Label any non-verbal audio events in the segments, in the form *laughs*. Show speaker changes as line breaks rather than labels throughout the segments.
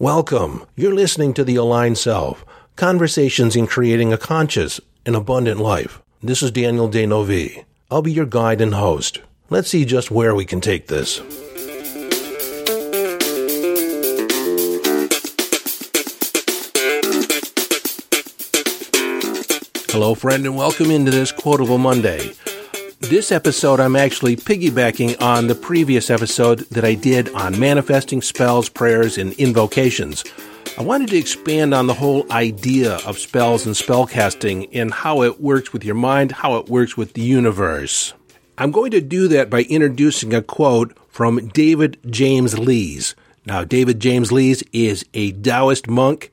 Welcome. You're listening to The Aligned Self Conversations in Creating a Conscious and Abundant Life. This is Daniel D'Neuville. I'll be your guide and host. Let's see just where we can take this. Hello, friend, and welcome into this Quotable Monday. This episode, I'm actually piggybacking on the previous episode that I did on manifesting spells, prayers, and invocations. I wanted to expand on the whole idea of spells and spellcasting and how it works with your mind, how it works with the universe. I'm going to do that by introducing a quote from David James Lees. Now, David James Lees is a Taoist monk,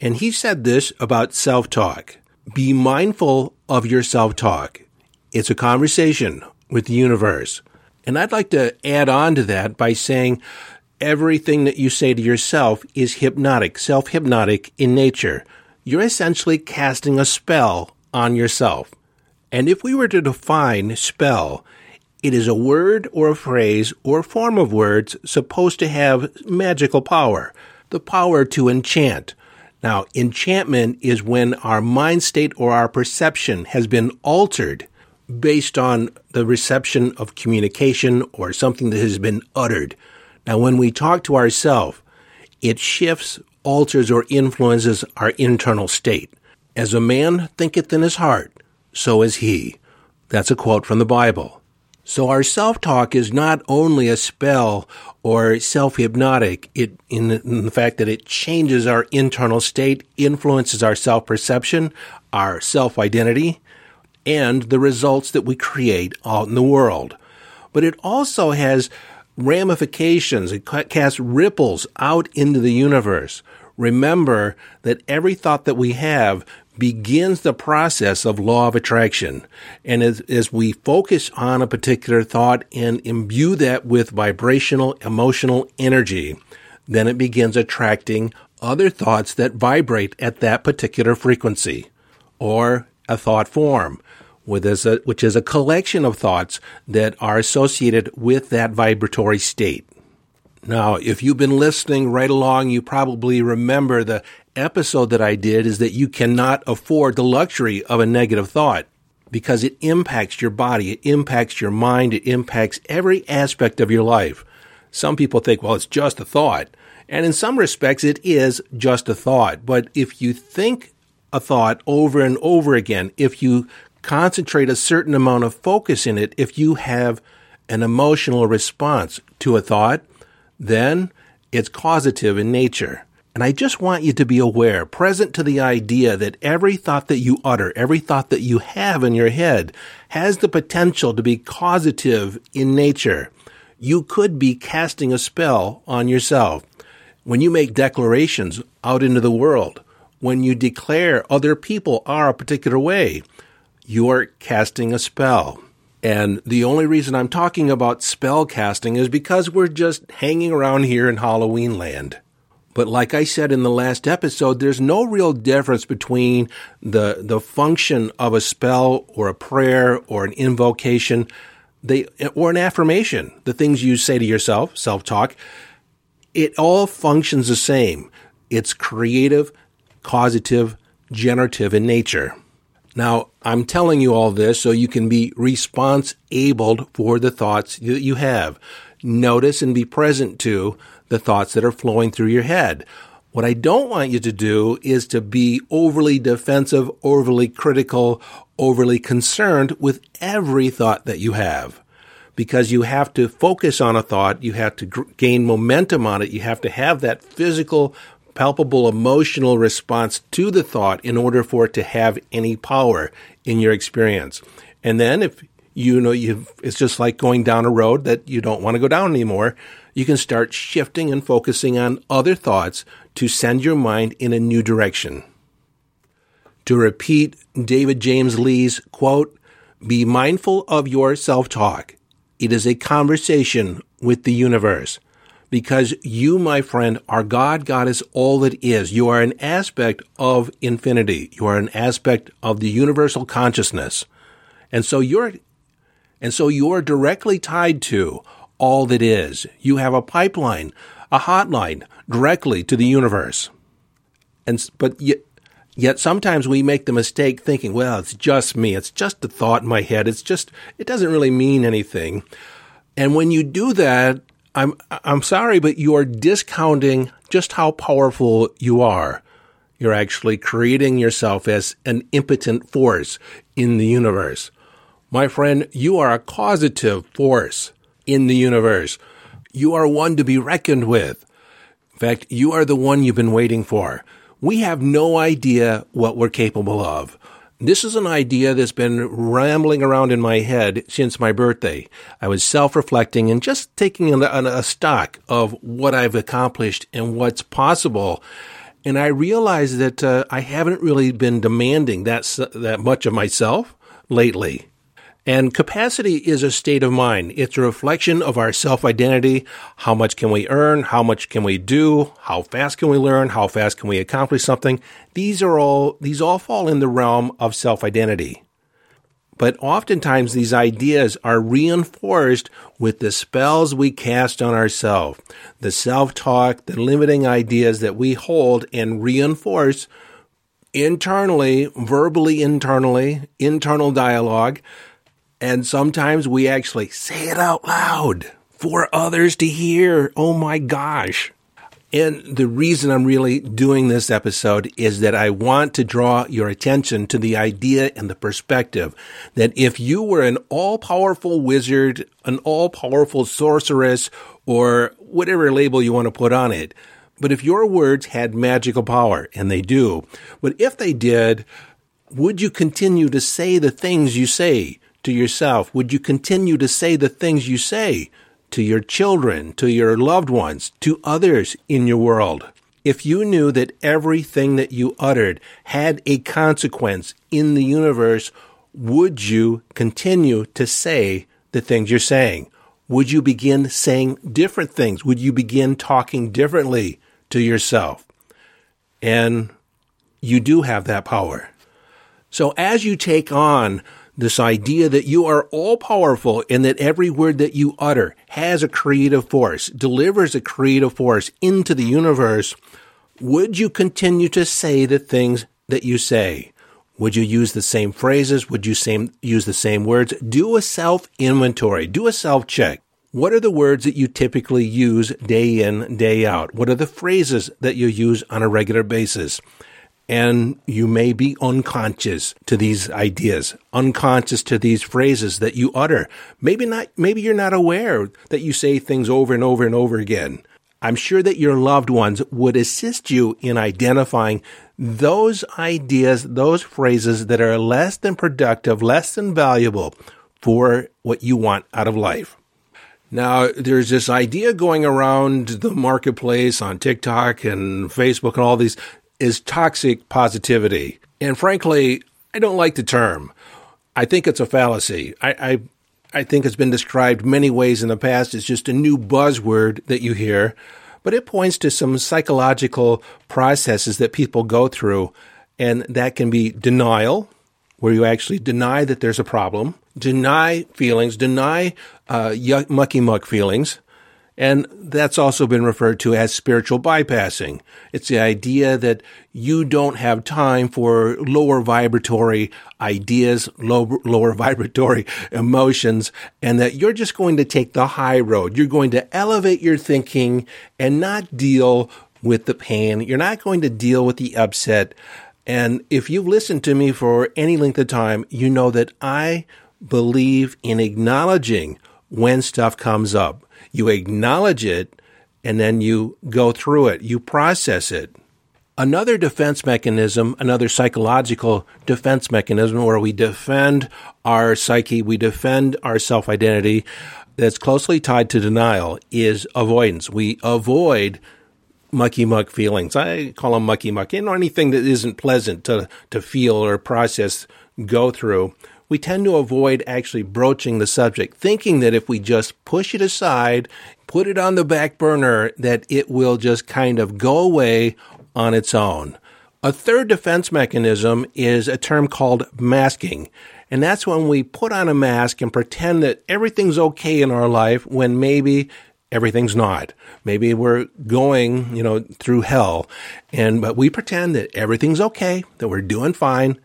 and he said this about self talk Be mindful of your self talk. It's a conversation with the universe. And I'd like to add on to that by saying everything that you say to yourself is hypnotic, self hypnotic in nature. You're essentially casting a spell on yourself. And if we were to define spell, it is a word or a phrase or form of words supposed to have magical power, the power to enchant. Now, enchantment is when our mind state or our perception has been altered based on the reception of communication or something that has been uttered. Now, when we talk to ourselves, it shifts, alters, or influences our internal state. As a man thinketh in his heart, so is he. That's a quote from the Bible. So our self-talk is not only a spell or self-hypnotic it, in, the, in the fact that it changes our internal state, influences our self-perception, our self-identity, and the results that we create out in the world. But it also has ramifications. It casts ripples out into the universe. Remember that every thought that we have begins the process of law of attraction. And as, as, we focus on a particular thought and imbue that with vibrational, emotional energy, then it begins attracting other thoughts that vibrate at that particular frequency or a thought form which is a collection of thoughts that are associated with that vibratory state. Now, if you've been listening right along, you probably remember the episode that I did is that you cannot afford the luxury of a negative thought because it impacts your body, it impacts your mind, it impacts every aspect of your life. Some people think, well, it's just a thought. And in some respects, it is just a thought. But if you think a thought over and over again, if you concentrate a certain amount of focus in it, if you have an emotional response to a thought, then it's causative in nature. And I just want you to be aware, present to the idea that every thought that you utter, every thought that you have in your head has the potential to be causative in nature. You could be casting a spell on yourself. When you make declarations out into the world, when you declare other people are a particular way, you're casting a spell. And the only reason I'm talking about spell casting is because we're just hanging around here in Halloween land. But like I said in the last episode, there's no real difference between the, the function of a spell or a prayer or an invocation, they, or an affirmation, the things you say to yourself, self-talk. It all functions the same. It's creative, causative, generative in nature. Now, I'm telling you all this so you can be response abled for the thoughts that you have. Notice and be present to the thoughts that are flowing through your head. What I don't want you to do is to be overly defensive, overly critical, overly concerned with every thought that you have. Because you have to focus on a thought, you have to gain momentum on it, you have to have that physical palpable emotional response to the thought in order for it to have any power in your experience. And then if you know you it's just like going down a road that you don't want to go down anymore, you can start shifting and focusing on other thoughts to send your mind in a new direction. To repeat David James Lees' quote, be mindful of your self-talk. It is a conversation with the universe because you, my friend, are God. God is all that is. You are an aspect of infinity. You are an aspect of the universal consciousness. And so you're, and so you're directly tied to all that is. You have a pipeline, a hotline directly to the universe. And, but yet, yet sometimes we make the mistake thinking, well, it's just me. It's just a thought in my head. It's just, it doesn't really mean anything. And when you do that, I'm, I'm sorry, but you are discounting just how powerful you are. You're actually creating yourself as an impotent force in the universe. My friend, you are a causative force in the universe. You are one to be reckoned with. In fact, you are the one you've been waiting for. We have no idea what we're capable of. This is an idea that's been rambling around in my head since my birthday. I was self reflecting and just taking a, a, stock of what I've accomplished and what's possible. And I realized that uh, I haven't really been demanding that, that much of myself lately. And capacity is a state of mind. It's a reflection of our self identity. How much can we earn? How much can we do? How fast can we learn? How fast can we accomplish something? These are all, these all fall in the realm of self identity. But oftentimes these ideas are reinforced with the spells we cast on ourselves, the self talk, the limiting ideas that we hold and reinforce internally, verbally internally, internal dialogue and sometimes we actually say it out loud for others to hear. Oh my gosh. And the reason I'm really doing this episode is that I want to draw your attention to the idea and the perspective that if you were an all powerful wizard, an all powerful sorceress, or whatever label you want to put on it, but if your words had magical power, and they do, but if they did, would you continue to say the things you say? To yourself? Would you continue to say the things you say to your children, to your loved ones, to others in your world? If you knew that everything that you uttered had a consequence in the universe, would you continue to say the things you're saying? Would you begin saying different things? Would you begin talking differently to yourself? And you do have that power. So as you take on this idea that you are all powerful and that every word that you utter has a creative force, delivers a creative force into the universe, would you continue to say the things that you say? Would you use the same phrases? Would you same, use the same words? Do a self inventory. Do a self check. What are the words that you typically use day in, day out? What are the phrases that you use on a regular basis? And you may be unconscious to these ideas, unconscious to these phrases that you utter. Maybe not, maybe you're not aware that you say things over and over and over again. I'm sure that your loved ones would assist you in identifying those ideas, those phrases that are less than productive, less than valuable for what you want out of life. Now, there's this idea going around the marketplace on TikTok and Facebook and all these is toxic positivity. And frankly, I don't like the term. I think it's a fallacy. I, I, I think it's been described many ways in the past as just a new buzzword that you hear, but it points to some psychological processes that people go through, and that can be denial, where you actually deny that there's a problem, deny feelings, deny uh, yuck, mucky muck feelings, and that's also been referred to as spiritual bypassing. It's the idea that you don't have time for lower vibratory ideas, low, lower *laughs* vibratory emotions, and that you're just going to take the high road. You're going to elevate your thinking and not deal with the pain. You're not going to deal with the upset. And if you've listened to me for any length of time, you know that I believe in acknowledging when stuff comes up you acknowledge it, and then you go through it, you process it. Another defense mechanism, another psychological defense mechanism where we defend our psyche, we defend our self identity that's closely tied to denial is avoidance. We avoid mucky muck feelings. I call them mucky muck. You know, anything that isn't pleasant to, to feel or process, go through we tend to avoid actually broaching the subject, thinking that if we just push it aside, put it on the back burner, that it will just kind of go away on its own. A third defense mechanism is a term called masking. And that's when we put on a mask and pretend that everything's okay in our life when maybe everything's not. Maybe we're going, you know, through hell and, but we pretend that everything's okay, that we're doing fine.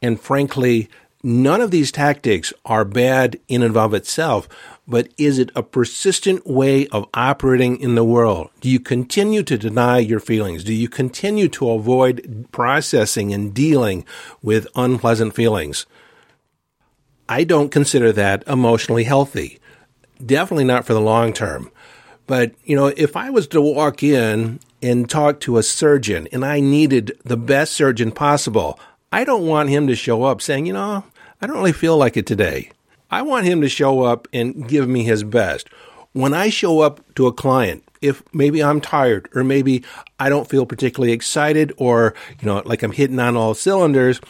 And frankly, none of these tactics are bad in and of itself, but is it a persistent way of operating in the world? Do you continue to deny your feelings? Do you continue to avoid processing and dealing with unpleasant feelings? I don't consider that emotionally healthy. Definitely not for the long term. But, you know, if I was to walk in and talk to a surgeon and I needed the best surgeon possible, I don't want him to show up saying, you know, I don't really feel like it today. I want him to show up and give me his best. When I show up to a client, if maybe I'm tired or maybe I don't feel particularly excited or, you know, like I'm hitting on all cylinders,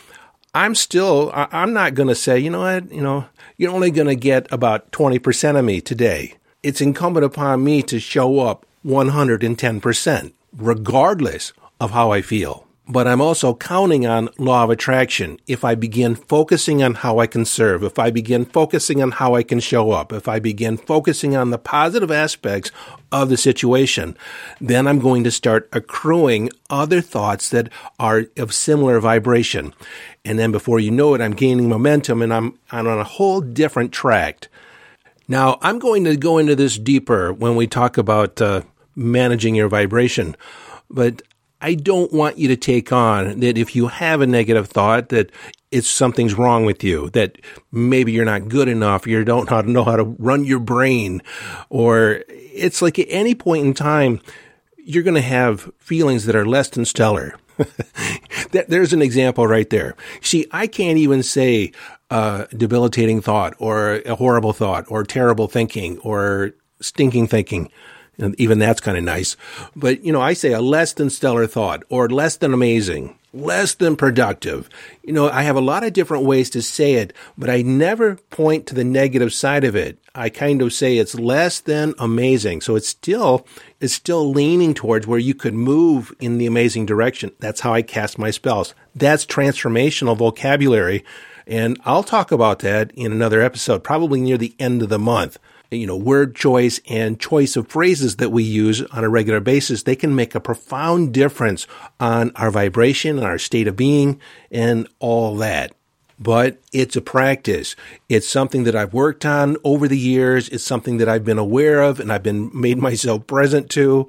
I'm still, I'm not going to say, you know what, you know, you're only going to get about 20% of me today. It's incumbent upon me to show up 110%, regardless of how I feel but I'm also counting on law of attraction. If I begin focusing on how I can serve, if I begin focusing on how I can show up, if I begin focusing on the positive aspects of the situation, then I'm going to start accruing other thoughts that are of similar vibration. And then before you know it, I'm gaining momentum and I'm, I'm on a whole different track. Now, I'm going to go into this deeper when we talk about uh, managing your vibration. But I don't want you to take on that if you have a negative thought that it's something's wrong with you, that maybe you're not good enough, you don't know how to run your brain, or it's like at any point in time, you're going to have feelings that are less than stellar. *laughs* There's an example right there. See, I can't even say a debilitating thought or a horrible thought or terrible thinking or stinking thinking and even that's kind of nice. But, you know, I say a less than stellar thought or less than amazing, less than productive. You know, I have a lot of different ways to say it, but I never point to the negative side of it. I kind of say it's less than amazing. So it's still, it's still leaning towards where you could move in the amazing direction. That's how I cast my spells. That's transformational vocabulary. And I'll talk about that in another episode, probably near the end of the month you know, word choice and choice of phrases that we use on a regular basis, they can make a profound difference on our vibration and our state of being and all that. But it's a practice. It's something that I've worked on over the years. It's something that I've been aware of and I've been made myself present to.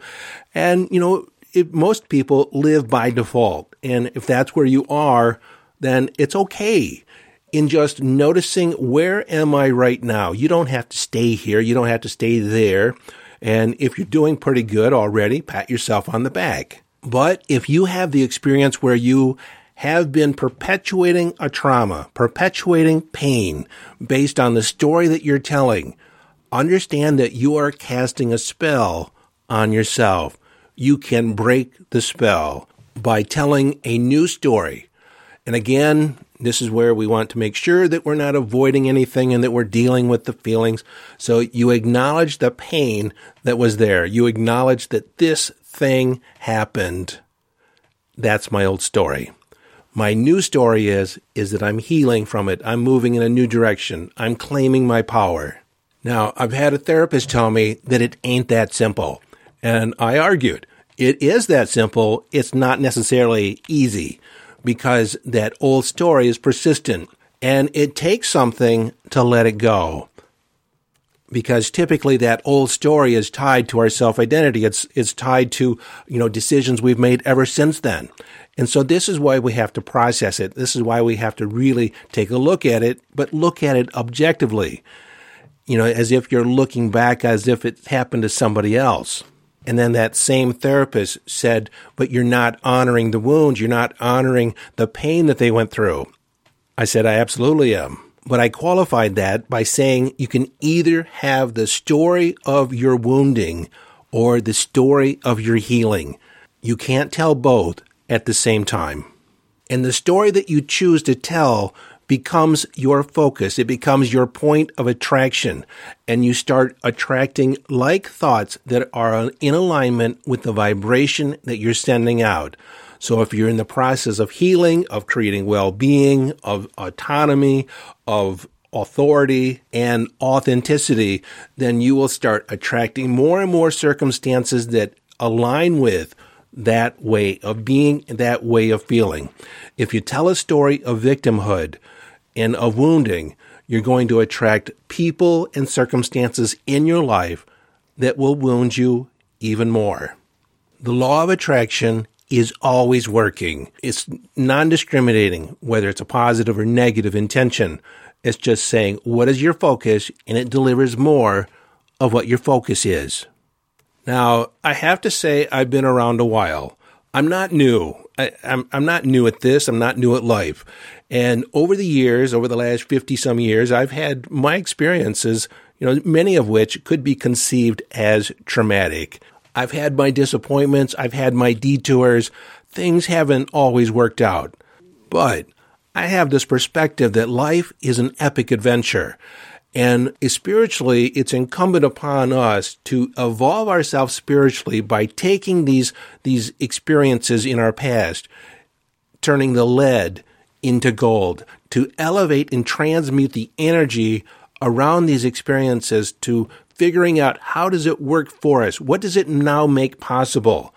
And, you know, it, most people live by default. And if that's where you are, then it's okay in just noticing where am I right now? You don't have to stay here. You don't have to stay there. And if you're doing pretty good already, pat yourself on the back. But if you have the experience where you have been perpetuating a trauma, perpetuating pain based on the story that you're telling, understand that you are casting a spell on yourself. You can break the spell by telling a new story. And again, this is where we want to make sure that we're not avoiding anything and that we're dealing with the feelings. So you acknowledge the pain that was there. You acknowledge that this thing happened. That's my old story. My new story is, is that I'm healing from it. I'm moving in a new direction. I'm claiming my power. Now, I've had a therapist tell me that it ain't that simple. And I argued, it is that simple. It's not necessarily easy because that old story is persistent and it takes something to let it go. Because typically that old story is tied to our self identity. It's, it's tied to, you know, decisions we've made ever since then. And so this is why we have to process it. This is why we have to really take a look at it, but look at it objectively. You know, as if you're looking back as if it happened to somebody else. And then that same therapist said, but you're not honoring the wounds. You're not honoring the pain that they went through. I said, I absolutely am. But I qualified that by saying you can either have the story of your wounding or the story of your healing. You can't tell both at the same time. And the story that you choose to tell becomes your focus. It becomes your point of attraction. And you start attracting like thoughts that are in alignment with the vibration that you're sending out. So if you're in the process of healing, of creating well being, of autonomy, of authority and authenticity, then you will start attracting more and more circumstances that align with that way of being, that way of feeling. If you tell a story of victimhood and of wounding, you're going to attract people and circumstances in your life that will wound you even more. The law of attraction is always working. It's non discriminating whether it's a positive or negative intention. It's just saying, what is your focus? And it delivers more of what your focus is. Now, I have to say, I've been around a while. I'm not new. I, am I'm, I'm not new at this. I'm not new at life. And over the years, over the last 50 some years, I've had my experiences, you know, many of which could be conceived as traumatic. I've had my disappointments. I've had my detours. Things haven't always worked out. But I have this perspective that life is an epic adventure. And spiritually, it's incumbent upon us to evolve ourselves spiritually by taking these, these experiences in our past, turning the lead into gold, to elevate and transmute the energy around these experiences to figuring out how does it work for us? What does it now make possible?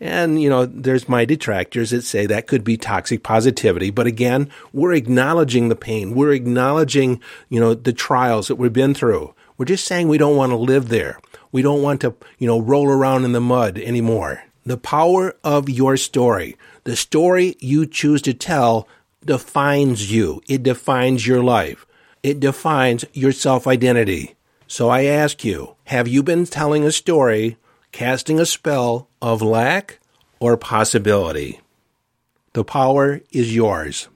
And, you know, there's my detractors that say that could be toxic positivity. But again, we're acknowledging the pain. We're acknowledging, you know, the trials that we've been through. We're just saying we don't want to live there. We don't want to, you know, roll around in the mud anymore. The power of your story, the story you choose to tell defines you. It defines your life. It defines your self identity. So I ask you, have you been telling a story casting a spell of lack or possibility. The power is yours.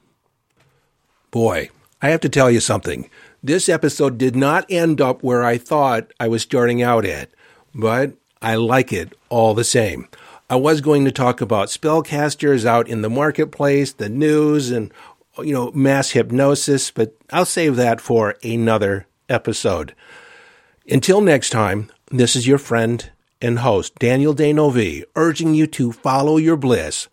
Boy, I have to tell you something. This episode did not end up where I thought I was starting out at, but I like it all the same. I was going to talk about spellcasters out in the marketplace, the news, and you know, mass hypnosis, but I'll save that for another episode. Until next time, this is your friend and host Daniel D'Neuville, urging you to follow your bliss.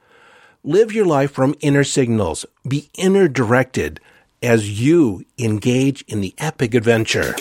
Live your life from inner signals. Be inner directed as you engage in the epic adventure.